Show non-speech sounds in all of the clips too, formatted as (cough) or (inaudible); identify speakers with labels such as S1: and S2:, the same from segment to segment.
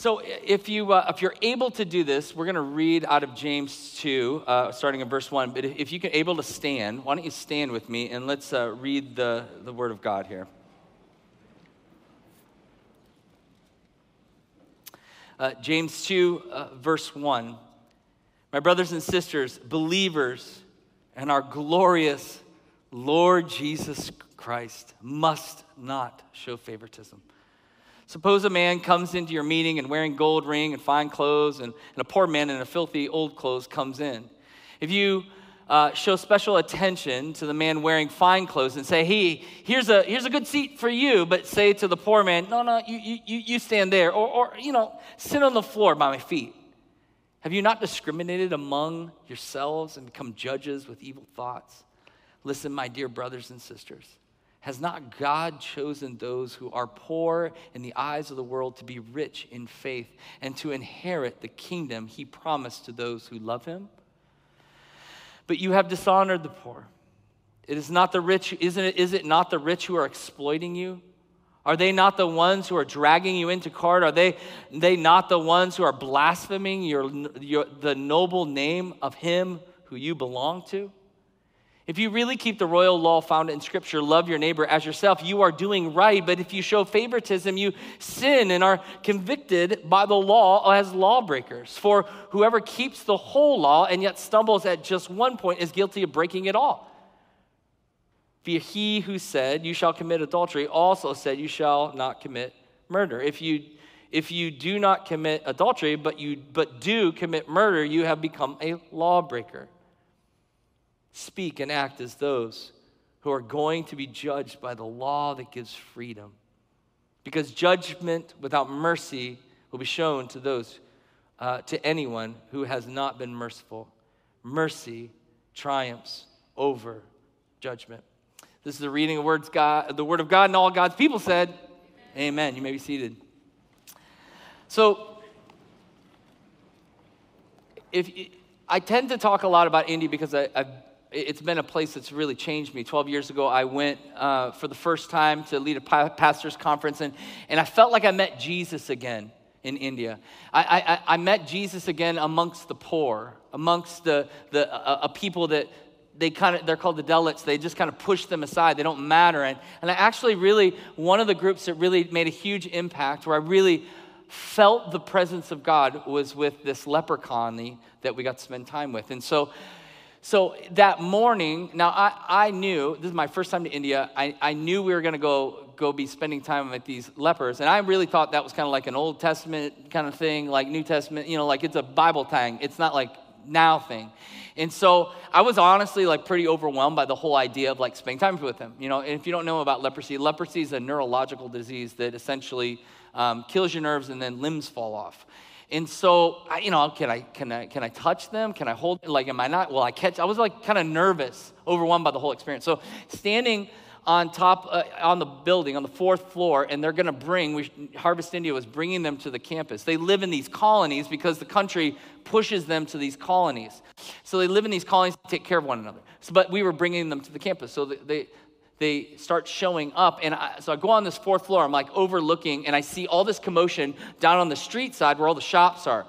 S1: So, if, you, uh, if you're able to do this, we're going to read out of James 2, uh, starting in verse 1. But if you're able to stand, why don't you stand with me and let's uh, read the, the Word of God here. Uh, James 2, uh, verse 1. My brothers and sisters, believers, and our glorious Lord Jesus Christ must not show favoritism. Suppose a man comes into your meeting and wearing gold ring and fine clothes, and, and a poor man in a filthy old clothes comes in. If you uh, show special attention to the man wearing fine clothes and say, hey, here's a, here's a good seat for you, but say to the poor man, no, no, you, you, you stand there, or, or, you know, sit on the floor by my feet. Have you not discriminated among yourselves and become judges with evil thoughts? Listen, my dear brothers and sisters. Has not God chosen those who are poor in the eyes of the world to be rich in faith and to inherit the kingdom he promised to those who love him? But you have dishonored the poor. It is not the rich, isn't it, is it not the rich who are exploiting you? Are they not the ones who are dragging you into court? Are they, they not the ones who are blaspheming your, your, the noble name of him who you belong to? If you really keep the royal law found in Scripture, love your neighbor as yourself, you are doing right. But if you show favoritism, you sin and are convicted by the law as lawbreakers. For whoever keeps the whole law and yet stumbles at just one point is guilty of breaking it all. For he who said, You shall commit adultery, also said, You shall not commit murder. If you if you do not commit adultery, but you but do commit murder, you have become a lawbreaker speak and act as those who are going to be judged by the law that gives freedom. Because judgment without mercy will be shown to those, uh, to anyone who has not been merciful. Mercy triumphs over judgment. This is the reading of words God, the word of God, and all God's people said, Amen. Amen. You may be seated. So, if I tend to talk a lot about India because I, have it's been a place that's really changed me. 12 years ago, I went uh, for the first time to lead a pastor's conference, and, and I felt like I met Jesus again in India. I, I, I met Jesus again amongst the poor, amongst the, the uh, people that they kind of they're called the Dalits. They just kind of push them aside. They don't matter. And, and I actually really one of the groups that really made a huge impact, where I really felt the presence of God, was with this colony that we got to spend time with. And so so that morning, now I, I knew, this is my first time to India, I, I knew we were going to go go be spending time with these lepers. And I really thought that was kind of like an Old Testament kind of thing, like New Testament, you know, like it's a Bible thing. It's not like now thing. And so I was honestly like pretty overwhelmed by the whole idea of like spending time with him. You know, and if you don't know about leprosy, leprosy is a neurological disease that essentially um, kills your nerves and then limbs fall off. And so, I, you know, can I, can, I, can I touch them? Can I hold, like, am I not? Will I catch? I was like kind of nervous, overwhelmed by the whole experience. So, standing on top, uh, on the building, on the fourth floor, and they're going to bring, we, Harvest India was bringing them to the campus. They live in these colonies because the country pushes them to these colonies. So they live in these colonies to take care of one another. So, but we were bringing them to the campus. So they, they start showing up. And I, so I go on this fourth floor, I'm like overlooking, and I see all this commotion down on the street side where all the shops are.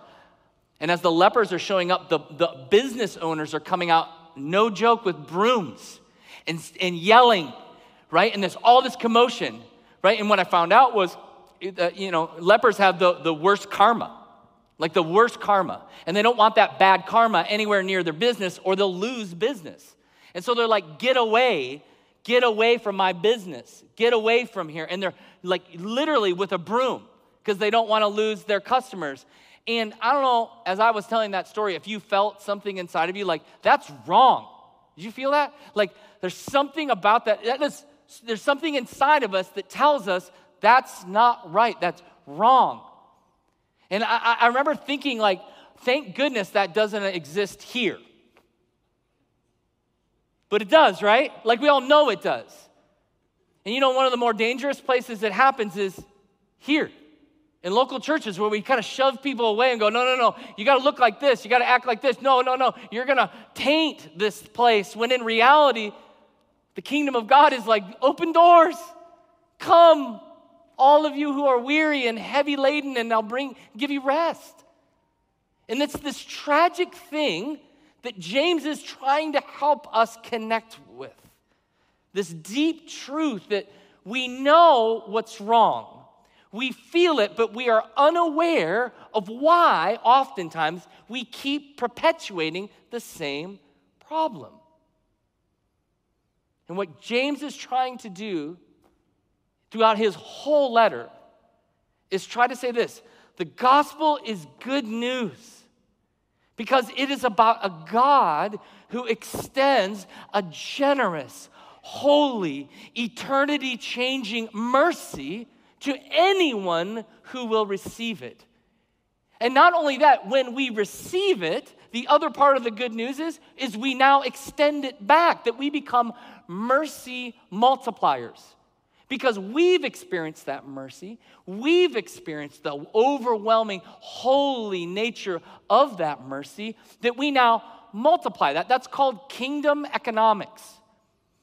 S1: And as the lepers are showing up, the, the business owners are coming out, no joke, with brooms and, and yelling, right? And there's all this commotion, right? And what I found out was, uh, you know, lepers have the, the worst karma, like the worst karma. And they don't want that bad karma anywhere near their business or they'll lose business. And so they're like, get away Get away from my business. Get away from here. And they're like literally with a broom because they don't want to lose their customers. And I don't know, as I was telling that story, if you felt something inside of you like, that's wrong. Did you feel that? Like, there's something about that. that is, there's something inside of us that tells us that's not right. That's wrong. And I, I remember thinking, like, thank goodness that doesn't exist here. But it does, right? Like we all know it does. And you know, one of the more dangerous places it happens is here in local churches where we kind of shove people away and go, no, no, no, you got to look like this, you got to act like this. No, no, no, you're going to taint this place when in reality, the kingdom of God is like open doors. Come, all of you who are weary and heavy laden, and I'll bring, give you rest. And it's this tragic thing that James is trying to help us connect with. This deep truth that we know what's wrong. We feel it, but we are unaware of why, oftentimes, we keep perpetuating the same problem. And what James is trying to do throughout his whole letter is try to say this the gospel is good news because it is about a God who extends a generous, holy, eternity changing mercy to anyone who will receive it. And not only that, when we receive it, the other part of the good news is, is we now extend it back, that we become mercy multipliers. Because we've experienced that mercy, we've experienced the overwhelming holy nature of that mercy, that we now multiply that. That's called kingdom economics.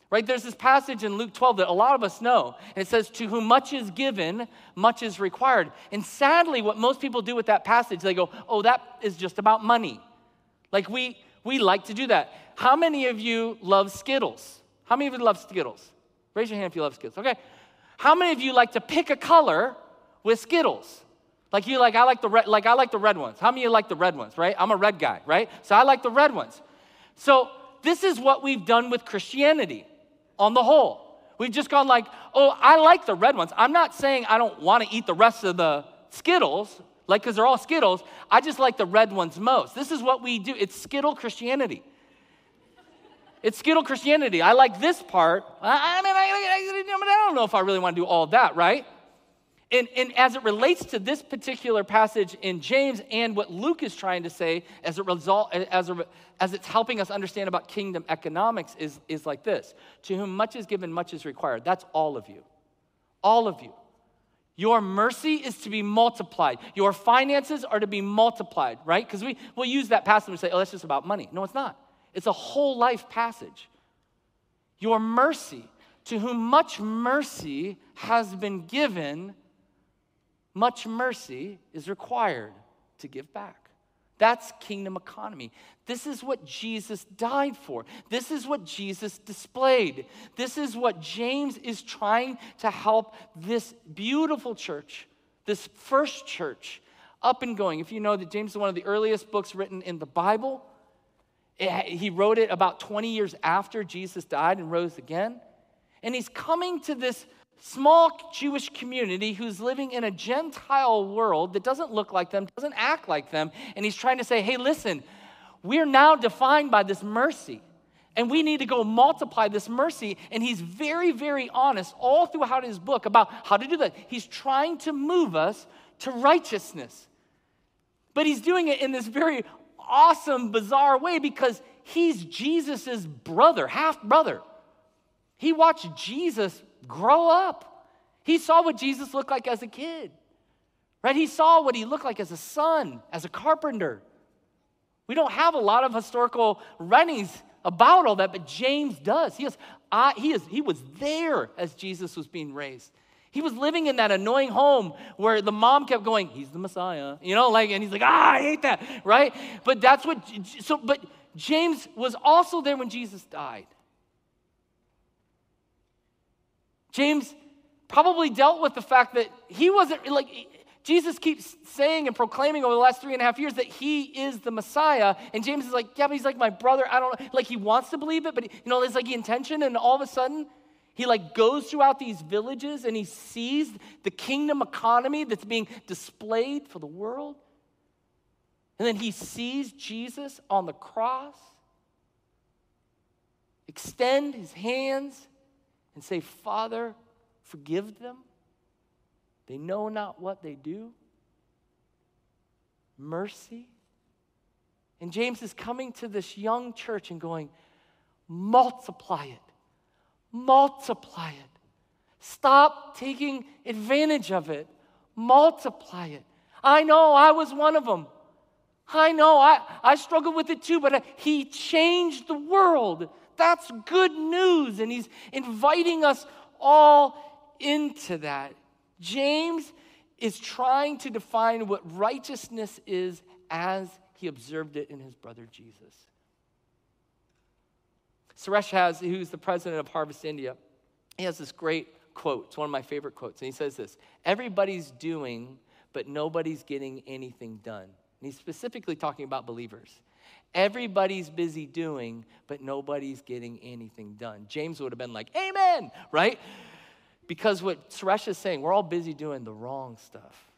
S1: Right? There's this passage in Luke 12 that a lot of us know. And it says, To whom much is given, much is required. And sadly, what most people do with that passage, they go, Oh, that is just about money. Like we we like to do that. How many of you love Skittles? How many of you love Skittles? Raise your hand if you love Skittles. Okay. How many of you like to pick a color with Skittles? Like you like I like the red like I like the red ones. How many of you like the red ones, right? I'm a red guy, right? So I like the red ones. So this is what we've done with Christianity on the whole. We've just gone like, "Oh, I like the red ones. I'm not saying I don't want to eat the rest of the Skittles, like because they're all Skittles. I just like the red ones most. This is what we do. It's Skittle Christianity. It's Skittle Christianity. I like this part. I, mean, I, I, I don't know if I really want to do all that, right? And, and as it relates to this particular passage in James and what Luke is trying to say as, a result, as, a, as it's helping us understand about kingdom economics is, is like this To whom much is given, much is required. That's all of you. All of you. Your mercy is to be multiplied. Your finances are to be multiplied, right? Because we, we'll use that passage and say, oh, that's just about money. No, it's not. It's a whole life passage. Your mercy, to whom much mercy has been given, much mercy is required to give back. That's kingdom economy. This is what Jesus died for. This is what Jesus displayed. This is what James is trying to help this beautiful church, this first church, up and going. If you know that James is one of the earliest books written in the Bible, he wrote it about 20 years after Jesus died and rose again. And he's coming to this small Jewish community who's living in a Gentile world that doesn't look like them, doesn't act like them. And he's trying to say, hey, listen, we're now defined by this mercy. And we need to go multiply this mercy. And he's very, very honest all throughout his book about how to do that. He's trying to move us to righteousness. But he's doing it in this very awesome, bizarre way because he's Jesus' brother, half brother. He watched Jesus grow up. He saw what Jesus looked like as a kid, right? He saw what he looked like as a son, as a carpenter. We don't have a lot of historical writings about all that, but James does. He, has, uh, he, is, he was there as Jesus was being raised. He was living in that annoying home where the mom kept going, He's the Messiah, you know, like, and he's like, Ah, I hate that, right? But that's what, so, but James was also there when Jesus died. James probably dealt with the fact that he wasn't like, Jesus keeps saying and proclaiming over the last three and a half years that he is the Messiah. And James is like, yeah, but he's like my brother. I don't know. Like he wants to believe it, but you know, there's like the intention. And all of a sudden, he like goes throughout these villages and he sees the kingdom economy that's being displayed for the world. And then he sees Jesus on the cross extend his hands and say, Father, forgive them. They know not what they do. Mercy. And James is coming to this young church and going, multiply it multiply it. Stop taking advantage of it. Multiply it. I know I was one of them. I know I, I struggled with it too, but He changed the world. That's good news. And He's inviting us all into that. James is trying to define what righteousness is as he observed it in his brother Jesus. Suresh has, who's the president of Harvest India, he has this great quote. It's one of my favorite quotes. And he says this Everybody's doing, but nobody's getting anything done. And he's specifically talking about believers. Everybody's busy doing, but nobody's getting anything done. James would have been like, Amen, right? Because what Suresh is saying, we're all busy doing the wrong stuff.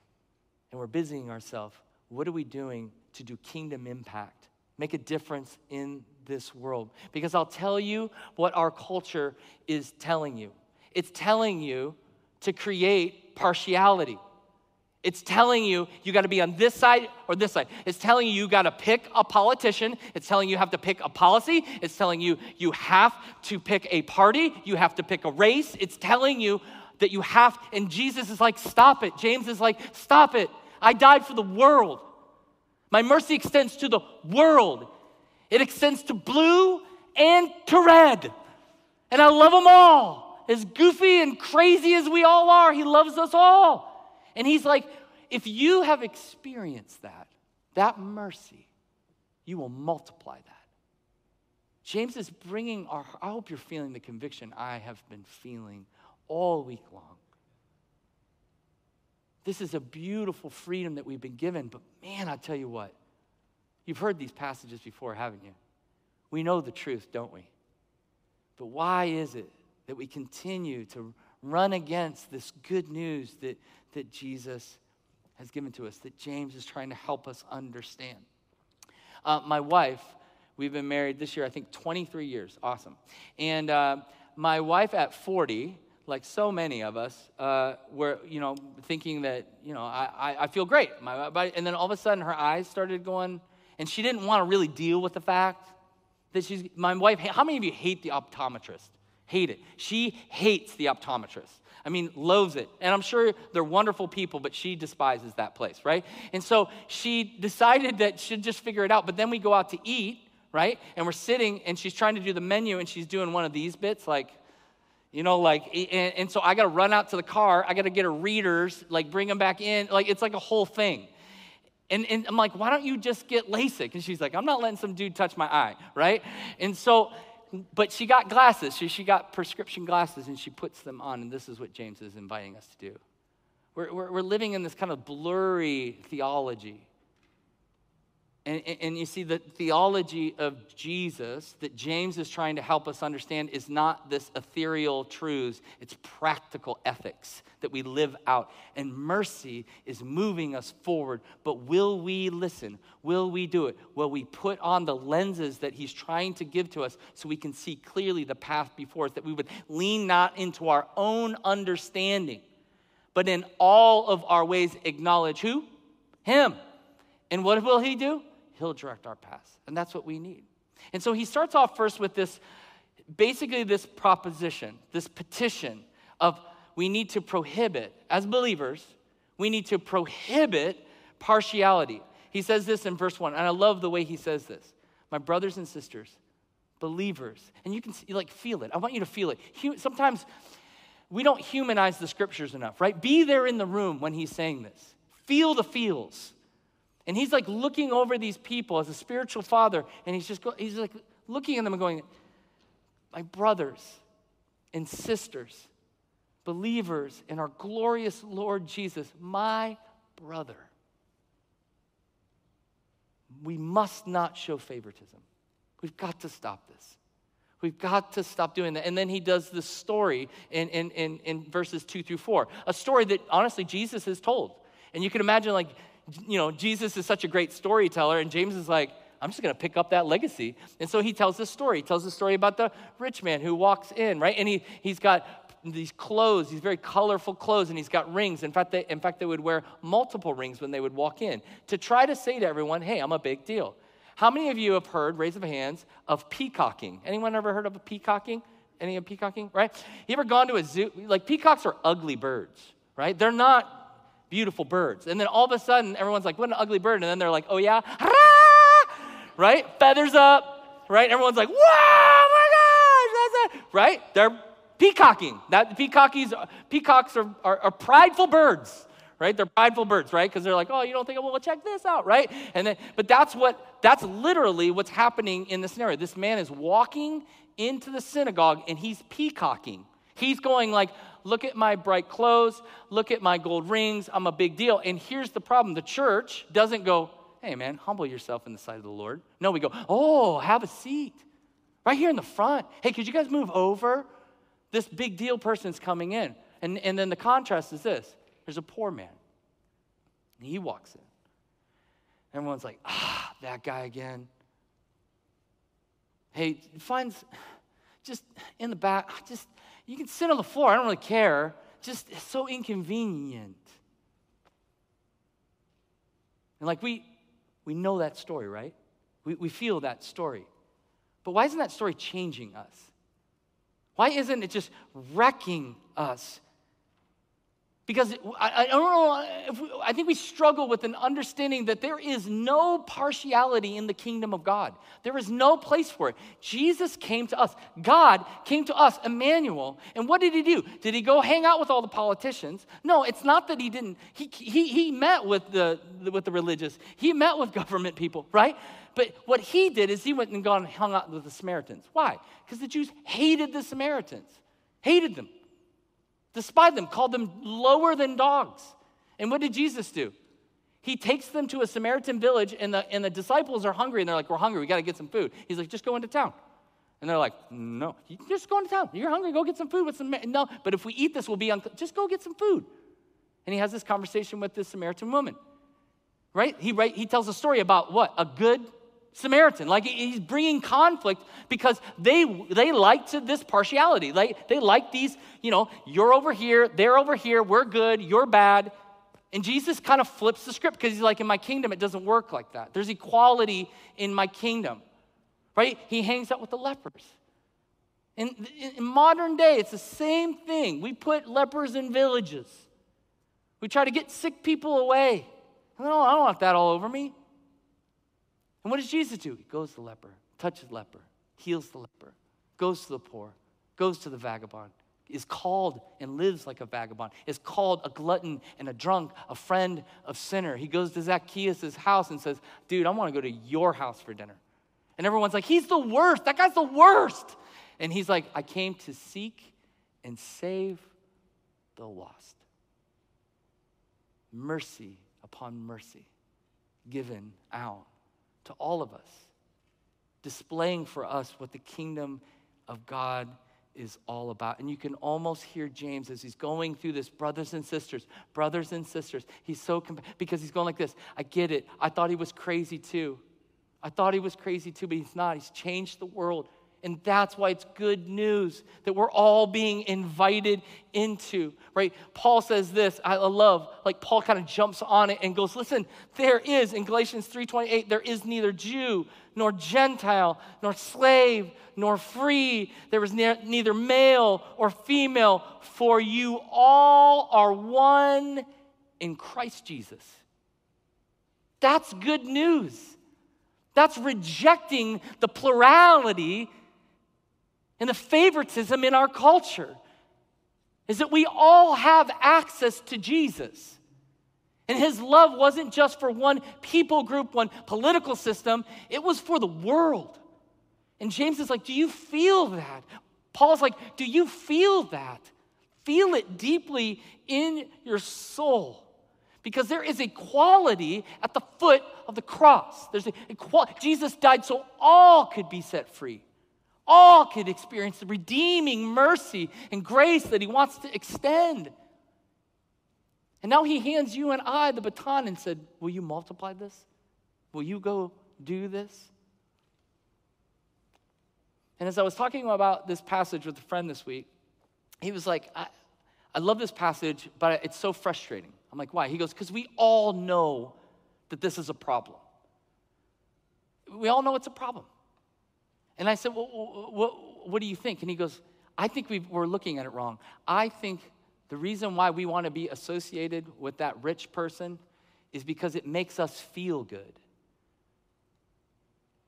S1: And we're busying ourselves. What are we doing to do kingdom impact? Make a difference in this world. Because I'll tell you what our culture is telling you it's telling you to create partiality. It's telling you you got to be on this side or this side. It's telling you you got to pick a politician. It's telling you you have to pick a policy. It's telling you you have to pick a party. You have to pick a race. It's telling you that you have, and Jesus is like, stop it. James is like, stop it. I died for the world. My mercy extends to the world, it extends to blue and to red. And I love them all. As goofy and crazy as we all are, He loves us all. And he's like, if you have experienced that, that mercy, you will multiply that. James is bringing our, I hope you're feeling the conviction I have been feeling all week long. This is a beautiful freedom that we've been given, but man, I tell you what, you've heard these passages before, haven't you? We know the truth, don't we? But why is it that we continue to run against this good news that, that Jesus has given to us, that James is trying to help us understand. Uh, my wife, we've been married this year, I think 23 years. Awesome. And uh, my wife at 40, like so many of us, uh, were, you know, thinking that, you know, I, I, I feel great. My, and then all of a sudden her eyes started going, and she didn't want to really deal with the fact that she's, my wife, how many of you hate the optometrist? Hate it. She hates the optometrist. I mean, loathes it. And I'm sure they're wonderful people, but she despises that place, right? And so she decided that she'd just figure it out. But then we go out to eat, right? And we're sitting, and she's trying to do the menu, and she's doing one of these bits, like, you know, like, and, and so I got to run out to the car. I got to get her readers, like, bring them back in. Like, it's like a whole thing. And, and I'm like, why don't you just get LASIK? And she's like, I'm not letting some dude touch my eye, right? And so but she got glasses. She, she got prescription glasses and she puts them on. And this is what James is inviting us to do. We're, we're, we're living in this kind of blurry theology. And, and, you see, the theology of Jesus that James is trying to help us understand is not this ethereal truths, it's practical ethics that we live out. And mercy is moving us forward. But will we listen? Will we do it? Will we put on the lenses that he's trying to give to us so we can see clearly the path before us, that we would lean not into our own understanding, but in all of our ways acknowledge who? Him. And what will he do? He'll direct our paths. And that's what we need. And so he starts off first with this basically this proposition, this petition of we need to prohibit, as believers, we need to prohibit partiality. He says this in verse 1, and I love the way he says this. My brothers and sisters, believers, and you can see, like feel it. I want you to feel it. Sometimes we don't humanize the scriptures enough, right? Be there in the room when he's saying this. Feel the feels. And he's like looking over these people as a spiritual father, and he's just go, he's like looking at them and going, My brothers and sisters, believers in our glorious Lord Jesus, my brother. We must not show favoritism. We've got to stop this. We've got to stop doing that. And then he does this story in, in, in, in verses two through four, a story that honestly Jesus has told. And you can imagine, like, you know, Jesus is such a great storyteller, and James is like, I'm just going to pick up that legacy. And so he tells this story. He tells the story about the rich man who walks in, right? And he, he's got these clothes, these very colorful clothes, and he's got rings. In fact, they, in fact, they would wear multiple rings when they would walk in to try to say to everyone, hey, I'm a big deal. How many of you have heard, raise of hands, of peacocking? Anyone ever heard of peacocking? Any of peacocking, right? You ever gone to a zoo? Like peacocks are ugly birds, right? They're not beautiful birds. And then all of a sudden, everyone's like, what an ugly bird. And then they're like, oh yeah? Right? Feathers up, right? Everyone's like, whoa, oh my gosh. Right? They're peacocking. That peacockies, peacocks are, are, are prideful birds right? They're prideful birds, right? Because they're like, oh, you don't think, well, check this out, right? And then, but that's what, that's literally what's happening in the scenario. This man is walking into the synagogue and he's peacocking. He's going like, look at my bright clothes, look at my gold rings, I'm a big deal. And here's the problem the church doesn't go, hey man, humble yourself in the sight of the Lord. No, we go, oh, have a seat. Right here in the front. Hey, could you guys move over? This big deal person's coming in. And, and then the contrast is this there's a poor man. And he walks in. Everyone's like, ah, that guy again. Hey, finds just in the back, just you can sit on the floor. I don't really care. Just it's so inconvenient. And like we we know that story, right? We, we feel that story. But why isn't that story changing us? Why isn't it just wrecking us because I, I don't know, we, I think we struggle with an understanding that there is no partiality in the kingdom of God. There is no place for it. Jesus came to us. God came to us, Emmanuel. And what did he do? Did he go hang out with all the politicians? No, it's not that he didn't. He, he, he met with the, with the religious, he met with (laughs) government people, right? But what he did is he went and gone and hung out with the Samaritans. Why? Because the Jews hated the Samaritans, hated them despised them, called them lower than dogs. And what did Jesus do? He takes them to a Samaritan village, and the, and the disciples are hungry, and they're like, We're hungry, we got to get some food. He's like, Just go into town. And they're like, No, you just go into town. You're hungry, go get some food with some. No, but if we eat this, we'll be on. Just go get some food. And he has this conversation with this Samaritan woman, right? He, right, he tells a story about what? A good Samaritan. Like he's bringing conflict because they they liked this partiality. Like they like these, you know, you're over here, they're over here, we're good, you're bad. And Jesus kind of flips the script because he's like, in my kingdom, it doesn't work like that. There's equality in my kingdom, right? He hangs out with the lepers. In, in modern day, it's the same thing. We put lepers in villages. We try to get sick people away. Don't, I don't want that all over me. And what does Jesus do? He goes to the leper, touches the leper, heals the leper, goes to the poor, goes to the vagabond, is called and lives like a vagabond, is called a glutton and a drunk, a friend of sinner. He goes to Zacchaeus' house and says, Dude, I want to go to your house for dinner. And everyone's like, He's the worst. That guy's the worst. And he's like, I came to seek and save the lost. Mercy upon mercy given out to all of us, displaying for us what the kingdom of God is all about. And you can almost hear James as he's going through this, brothers and sisters, brothers and sisters. He's so, comp- because he's going like this I get it. I thought he was crazy too. I thought he was crazy too, but he's not. He's changed the world. And that's why it's good news that we're all being invited into, right? Paul says this, I love, like Paul kind of jumps on it and goes, listen, there is, in Galatians 3.28, there is neither Jew nor Gentile, nor slave, nor free. There is ne- neither male or female, for you all are one in Christ Jesus. That's good news. That's rejecting the plurality and the favoritism in our culture is that we all have access to Jesus. And his love wasn't just for one people group, one political system, it was for the world. And James is like, Do you feel that? Paul's like, Do you feel that? Feel it deeply in your soul. Because there is equality at the foot of the cross. There's equality. Jesus died so all could be set free all could experience the redeeming mercy and grace that He wants to extend. And now He hands you and I the baton and said, Will you multiply this? Will you go do this? And as I was talking about this passage with a friend this week, he was like, I, I love this passage, but it's so frustrating. I'm like, why? He goes, because we all know that this is a problem. We all know it's a problem. And I said, well, what, what do you think? And he goes, I think we are looking at it wrong. I think the reason why we want to be associated with that rich person is because it makes us feel good.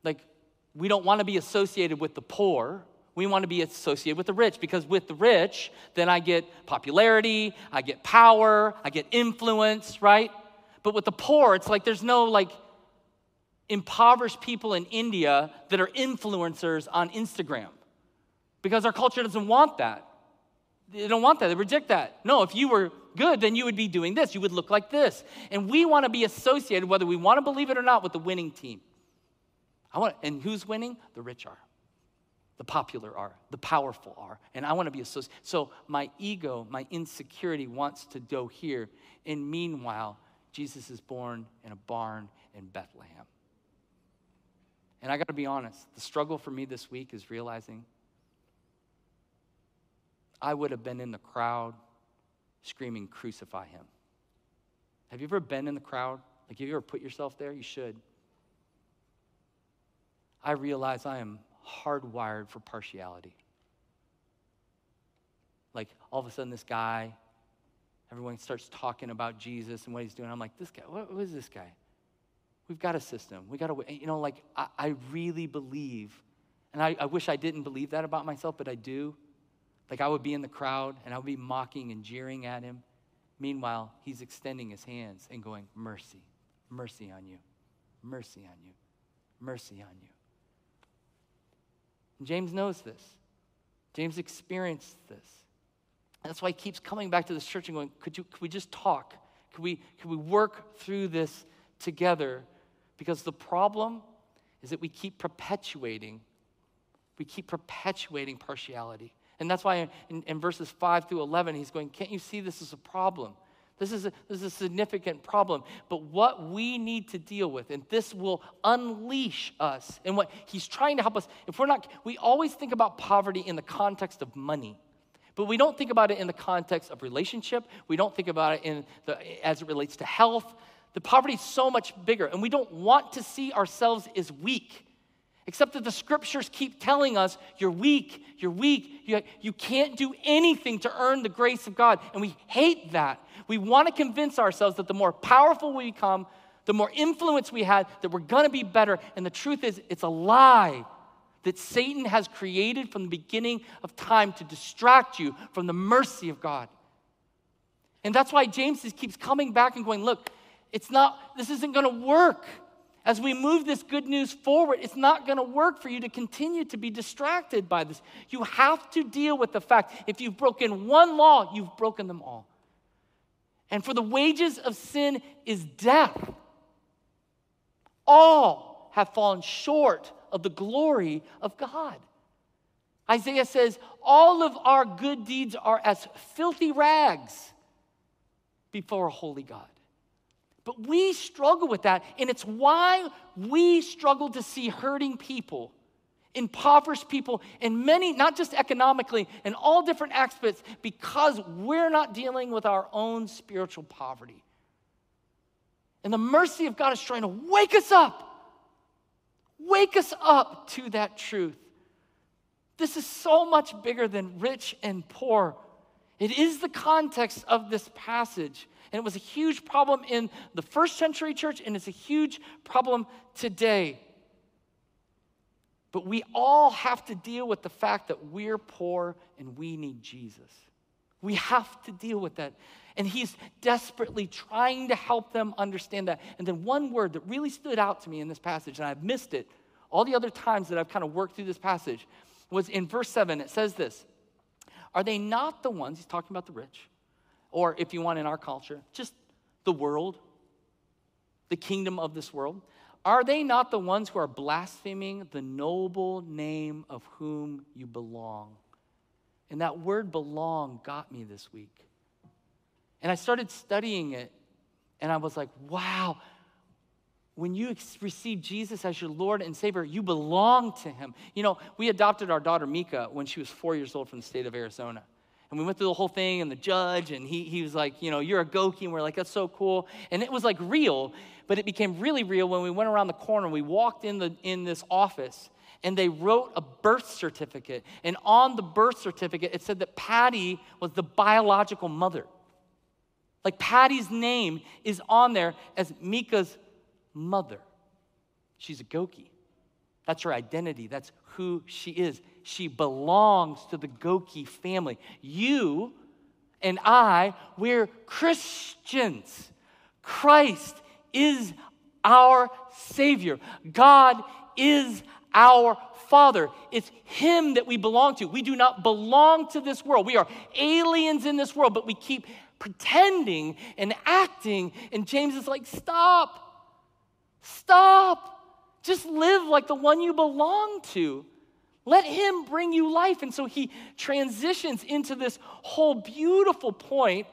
S1: Like, we don't want to be associated with the poor. We want to be associated with the rich because with the rich, then I get popularity, I get power, I get influence, right? But with the poor, it's like there's no like impoverished people in India that are influencers on Instagram because our culture doesn't want that. They don't want that. They reject that. No, if you were good, then you would be doing this. You would look like this. And we want to be associated, whether we want to believe it or not, with the winning team. I want, and who's winning? The rich are, the popular are, the powerful are. And I want to be associated. So my ego, my insecurity wants to go here. And meanwhile, Jesus is born in a barn in Bethlehem. And I got to be honest, the struggle for me this week is realizing I would have been in the crowd screaming, Crucify him. Have you ever been in the crowd? Like, have you ever put yourself there? You should. I realize I am hardwired for partiality. Like, all of a sudden, this guy, everyone starts talking about Jesus and what he's doing. I'm like, this guy, what, is this guy? We've got a system. We got to, you know, like, I, I really believe, and I, I wish I didn't believe that about myself, but I do. Like I would be in the crowd and I would be mocking and jeering at him. Meanwhile, he's extending his hands and going, Mercy, mercy on you, mercy on you, mercy on you. And James knows this. James experienced this. That's why he keeps coming back to this church and going, Could, you, could we just talk? Could we, could we work through this together? Because the problem is that we keep perpetuating, we keep perpetuating partiality. And that's why in, in, verses 5 through 11, he's going, Can't you see this is a problem? This is a, this is a significant problem. But what we need to deal with, and this will unleash us, and what he's trying to help us, if we're not, we always think about poverty in the context of money. But we don't think about it in the context of relationship. We don't think about it in the, as it relates to health. The poverty is so much bigger, and we don't want to see ourselves as weak. Except that the scriptures keep telling us you're weak, you're weak, you, you can't do anything to earn the grace of God. And we hate that. We want to convince ourselves that the more powerful we become, the more influence we had, that we're going to be better. And the truth is, it's a lie that Satan has created from the beginning of time to distract you from the mercy of God. And that's why James keeps coming back and going, look, it's not, this isn't going to work. As we move this good news forward, it's not going to work for you to continue to be distracted by this. You have to deal with the fact if you've broken one law, you've broken them all. And for the wages of sin is death. All have fallen short of the glory of God. Isaiah says, All of our good deeds are as filthy rags before a holy God. But we struggle with that, and it's why we struggle to see hurting people, impoverished people, and many, not just economically, in all different aspects, because we're not dealing with our own spiritual poverty. And the mercy of God is trying to wake us up, wake us up to that truth. This is so much bigger than rich and poor. It is the context of this passage. And it was a huge problem in the first century church, and it's a huge problem today. But we all have to deal with the fact that we're poor and we need Jesus. We have to deal with that. And he's desperately trying to help them understand that. And then one word that really stood out to me in this passage, and I've missed it all the other times that I've kind of worked through this passage, was in verse 7. It says this Are they not the ones, he's talking about the rich, or if you want in our culture, just the world, the kingdom of this world? Are they not the ones who are blaspheming the noble name of whom you belong? And that word belong got me this week. And I started studying it, and I was like, wow, when you receive Jesus as your Lord and Savior, you belong to Him. You know, we adopted our daughter Mika when she was four years old from the state of Arizona. And we went through the whole thing, and the judge, and he, he was like, you know, you're a Gokee. And we're like, that's so cool. And it was like real, but it became really real when we went around the corner. We walked in, the, in this office, and they wrote a birth certificate. And on the birth certificate, it said that Patty was the biological mother. Like Patty's name is on there as Mika's mother. She's a Gokee. That's her identity. That's who she is. She belongs to the Gokee family. You and I, we're Christians. Christ is our Savior. God is our Father. It's Him that we belong to. We do not belong to this world. We are aliens in this world, but we keep pretending and acting. And James is like, stop. Stop. Just live like the one you belong to. Let him bring you life. And so he transitions into this whole beautiful point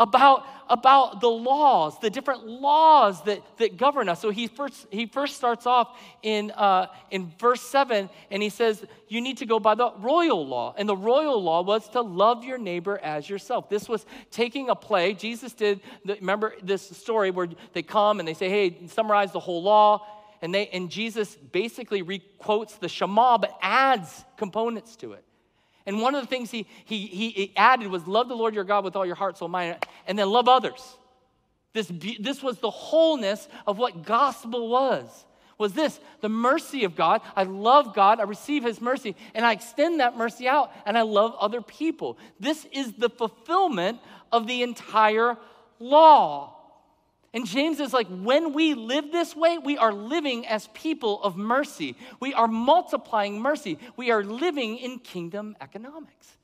S1: about, about the laws, the different laws that, that govern us. So he first, he first starts off in, uh, in verse 7, and he says, You need to go by the royal law. And the royal law was to love your neighbor as yourself. This was taking a play. Jesus did, the, remember this story where they come and they say, Hey, summarize the whole law. And, they, and Jesus basically requotes the Shema, but adds components to it. And one of the things he, he, he added was love the Lord your God with all your heart, soul, mind, and then love others. This, this was the wholeness of what gospel was. Was this the mercy of God? I love God, I receive His mercy, and I extend that mercy out, and I love other people. This is the fulfillment of the entire law. And James is like, when we live this way, we are living as people of mercy. We are multiplying mercy. We are living in kingdom economics.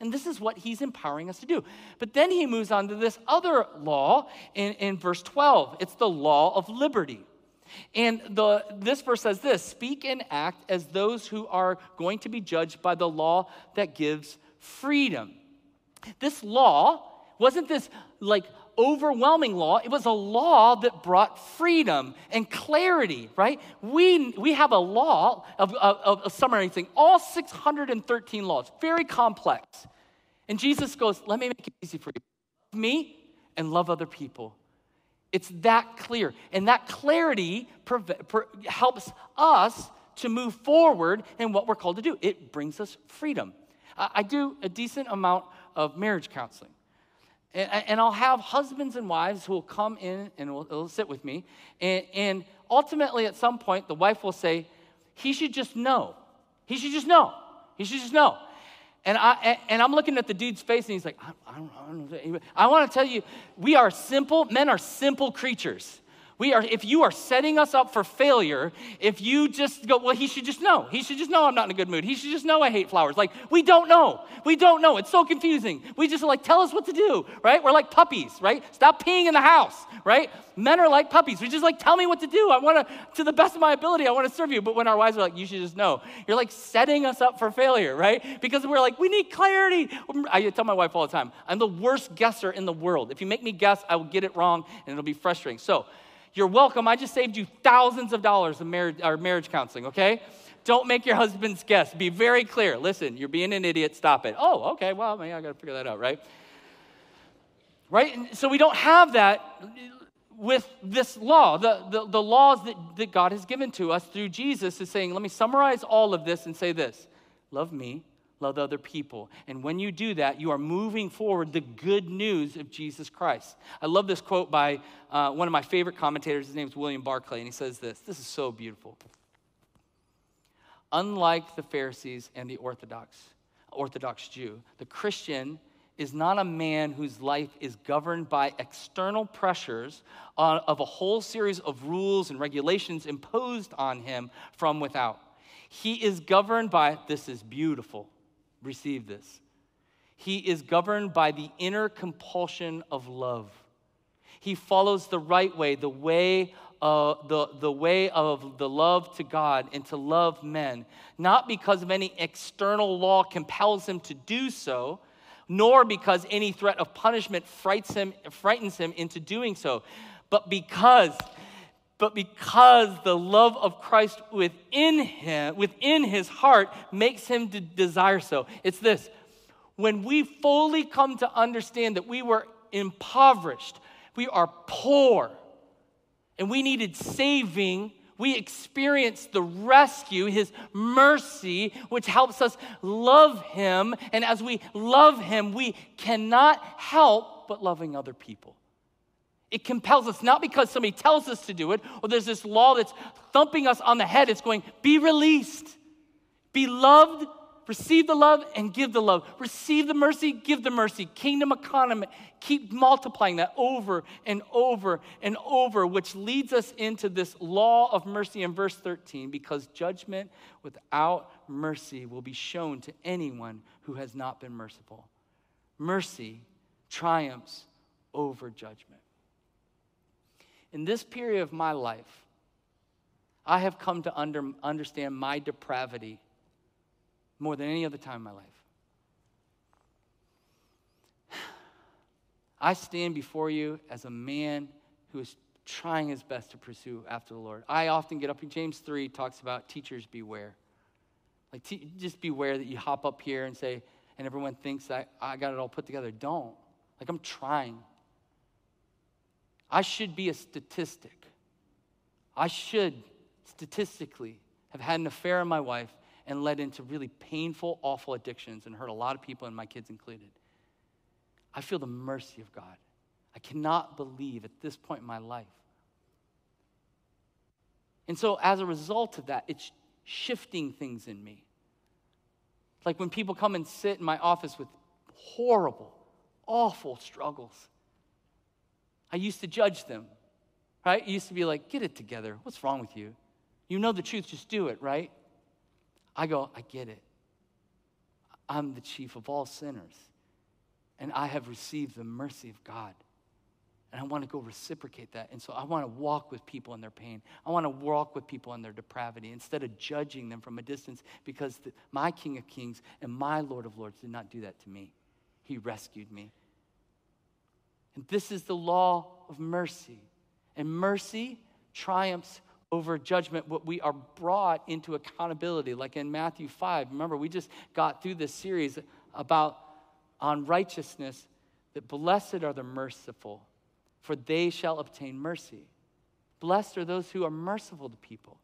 S1: And this is what he's empowering us to do. But then he moves on to this other law in, in verse 12 it's the law of liberty. And the, this verse says this speak and act as those who are going to be judged by the law that gives freedom. This law wasn't this like overwhelming law. It was a law that brought freedom and clarity, right? We, we have a law of, of, of summarizing all 613 laws, very complex. And Jesus goes, Let me make it easy for you. Love me and love other people. It's that clear. And that clarity helps us to move forward in what we're called to do. It brings us freedom. I do a decent amount of marriage counseling. And, and I'll have husbands and wives who will come in and will, will sit with me. And, and ultimately, at some point, the wife will say, He should just know. He should just know. He should just know. And, I, and I'm looking at the dude's face, and he's like, I, I I want to tell you, we are simple, men are simple creatures. We are, if you are setting us up for failure, if you just go, well, he should just know. He should just know I'm not in a good mood. He should just know I hate flowers. Like, we don't know. We don't know. It's so confusing. We just like, tell us what to do, right? We're like puppies, right? Stop peeing in the house, right? Men are like puppies. We just like, tell me what to do. I want to, to the best of my ability, I want to serve you. But when our wives are like, you should just know, you're like setting us up for failure, right? Because we're like, we need clarity. I tell my wife all the time, I'm the worst guesser in the world. If you make me guess, I will get it wrong and it'll be frustrating. So, you're welcome. I just saved you thousands of dollars of marriage, or marriage counseling, okay? Don't make your husband's guess. Be very clear. Listen, you're being an idiot. Stop it. Oh, okay. Well, maybe I got to figure that out, right? Right? And so we don't have that with this law. The, the, the laws that, that God has given to us through Jesus is saying, let me summarize all of this and say this love me love other people. And when you do that, you are moving forward the good news of Jesus Christ. I love this quote by uh, one of my favorite commentators. His name is William Barclay, and he says this This is so beautiful. Unlike the Pharisees and the Orthodox, Orthodox Jew, the Christian is not a man whose life is governed by external pressures of a whole series of rules and regulations imposed on him from without. He is governed by, this is beautiful, receive this. He is governed by the inner compulsion of love. He follows the right way, the way uh, the, the way of the love to God and to love men, not because of any external law compels him to do so, nor because any threat of punishment frightens him, frightens him into doing so, but because but because the love of Christ within him, within his heart, makes him to desire so. It's this when we fully come to understand that we were impoverished, we are poor, and we needed saving, we experience the rescue, His mercy, which helps us love Him. And as we love Him, we cannot help but loving other people. It compels us, not because somebody tells us to do it, or there's this law that's thumping us on the head. It's going, be released, be loved, receive the love, and give the love. Receive the mercy, give the mercy. Kingdom economy, keep multiplying that over and over and over, which leads us into this law of mercy in verse 13 because judgment without mercy will be shown to anyone who has not been merciful. Mercy triumphs over judgment. In this period of my life, I have come to under, understand my depravity more than any other time in my life. (sighs) I stand before you as a man who is trying his best to pursue after the Lord. I often get up in James 3 talks about teachers beware. Like just beware that you hop up here and say and everyone thinks I, I got it all put together. Don't. Like I'm trying. I should be a statistic. I should statistically have had an affair with my wife and led into really painful, awful addictions and hurt a lot of people, and my kids included. I feel the mercy of God. I cannot believe at this point in my life. And so, as a result of that, it's shifting things in me. Like when people come and sit in my office with horrible, awful struggles. I used to judge them, right? I used to be like, get it together. What's wrong with you? You know the truth, just do it, right? I go, I get it. I'm the chief of all sinners, and I have received the mercy of God. And I want to go reciprocate that. And so I want to walk with people in their pain. I want to walk with people in their depravity instead of judging them from a distance because the, my King of Kings and my Lord of Lords did not do that to me. He rescued me. And this is the law of mercy. And mercy triumphs over judgment, what we are brought into accountability, like in Matthew 5. Remember, we just got through this series about on righteousness that blessed are the merciful, for they shall obtain mercy. Blessed are those who are merciful to people.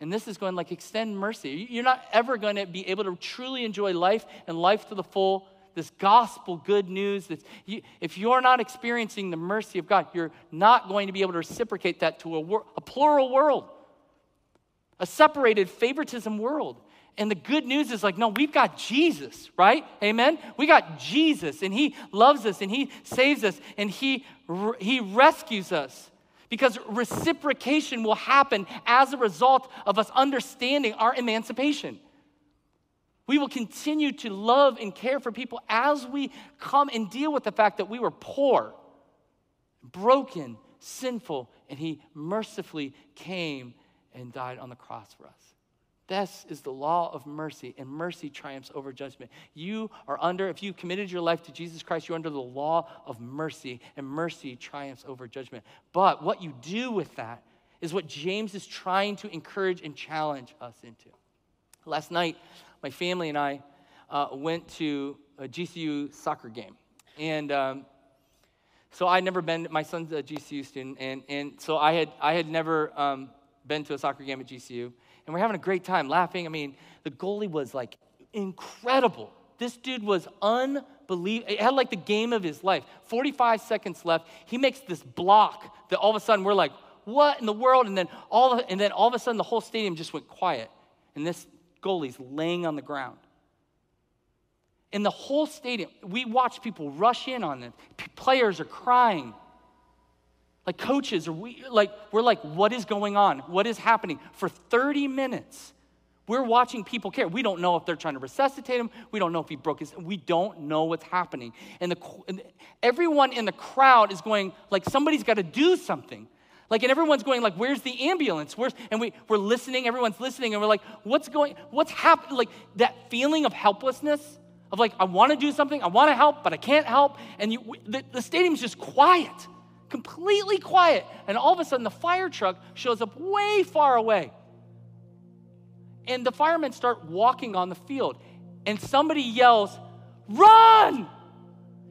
S1: And this is going like extend mercy. You're not ever going to be able to truly enjoy life and life to the full this gospel good news. That you, if you're not experiencing the mercy of God, you're not going to be able to reciprocate that to a, wor- a plural world, a separated favoritism world. And the good news is like, no, we've got Jesus, right? Amen? We got Jesus, and He loves us, and He saves us, and He, he rescues us. Because reciprocation will happen as a result of us understanding our emancipation. We will continue to love and care for people as we come and deal with the fact that we were poor, broken, sinful, and He mercifully came and died on the cross for us. This is the law of mercy, and mercy triumphs over judgment. You are under, if you committed your life to Jesus Christ, you're under the law of mercy, and mercy triumphs over judgment. But what you do with that is what James is trying to encourage and challenge us into. Last night, my family and I uh, went to a GCU soccer game. And um, so I'd never been, my son's a GCU student, and, and so I had, I had never um, been to a soccer game at GCU. And we're having a great time laughing. I mean, the goalie was like incredible. This dude was unbelievable. It had like the game of his life. 45 seconds left. He makes this block that all of a sudden we're like, what in the world? And then all of, and then all of a sudden the whole stadium just went quiet. And this goalies laying on the ground. In the whole stadium, we watch people rush in on them. P- players are crying. Like coaches, are we like we're like, what is going on? What is happening? For 30 minutes, we're watching people care. We don't know if they're trying to resuscitate him. We don't know if he broke his. We don't know what's happening. And, the, and everyone in the crowd is going like somebody's got to do something. Like, and everyone's going like, where's the ambulance? Where's, and we, we're listening, everyone's listening, and we're like, what's going, what's happening? Like that feeling of helplessness, of like, I want to do something, I want to help, but I can't help. And you, the, the stadium's just quiet, completely quiet. And all of a sudden, the fire truck shows up way far away. And the firemen start walking on the field. And somebody yells, Run!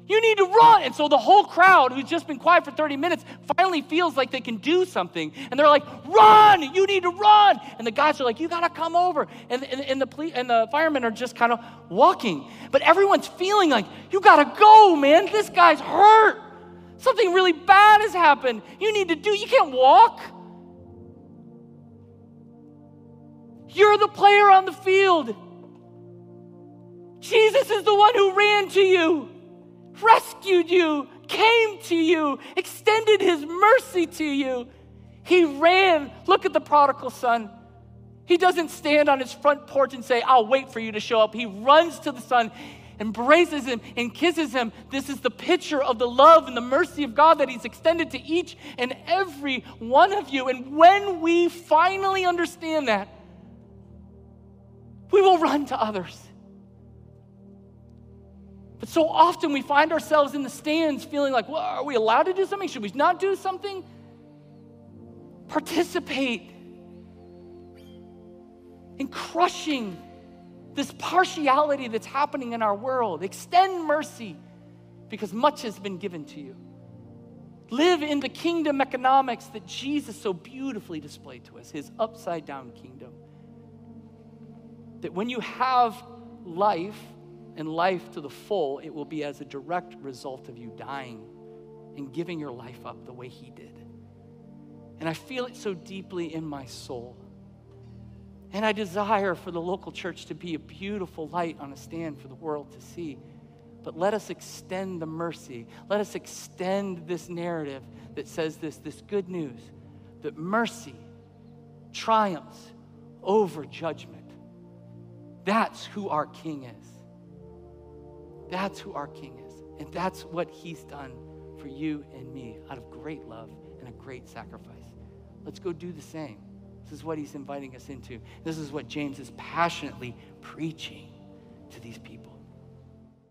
S1: You need to run. And so the whole crowd who's just been quiet for 30 minutes finally feels like they can do something. And they're like, run, you need to run. And the guys are like, you got to come over. And, and, and, the police, and the firemen are just kind of walking. But everyone's feeling like, you got to go, man. This guy's hurt. Something really bad has happened. You need to do, you can't walk. You're the player on the field. Jesus is the one who ran to you, rescued you, came to you, extended his mercy to you. He ran. Look at the prodigal son. He doesn't stand on his front porch and say, I'll wait for you to show up. He runs to the son, embraces him, and kisses him. This is the picture of the love and the mercy of God that he's extended to each and every one of you. And when we finally understand that, we will run to others. But so often we find ourselves in the stands feeling like, well, are we allowed to do something? Should we not do something? Participate in crushing this partiality that's happening in our world. Extend mercy because much has been given to you. Live in the kingdom economics that Jesus so beautifully displayed to us, his upside down kingdom. That when you have life, and life to the full, it will be as a direct result of you dying and giving your life up the way He did. And I feel it so deeply in my soul. And I desire for the local church to be a beautiful light on a stand for the world to see. But let us extend the mercy. Let us extend this narrative that says this this good news that mercy triumphs over judgment. That's who our King is. That's who our King is. And that's what He's done for you and me out of great love and a great sacrifice. Let's go do the same. This is what He's inviting us into. This is what James is passionately preaching to these people.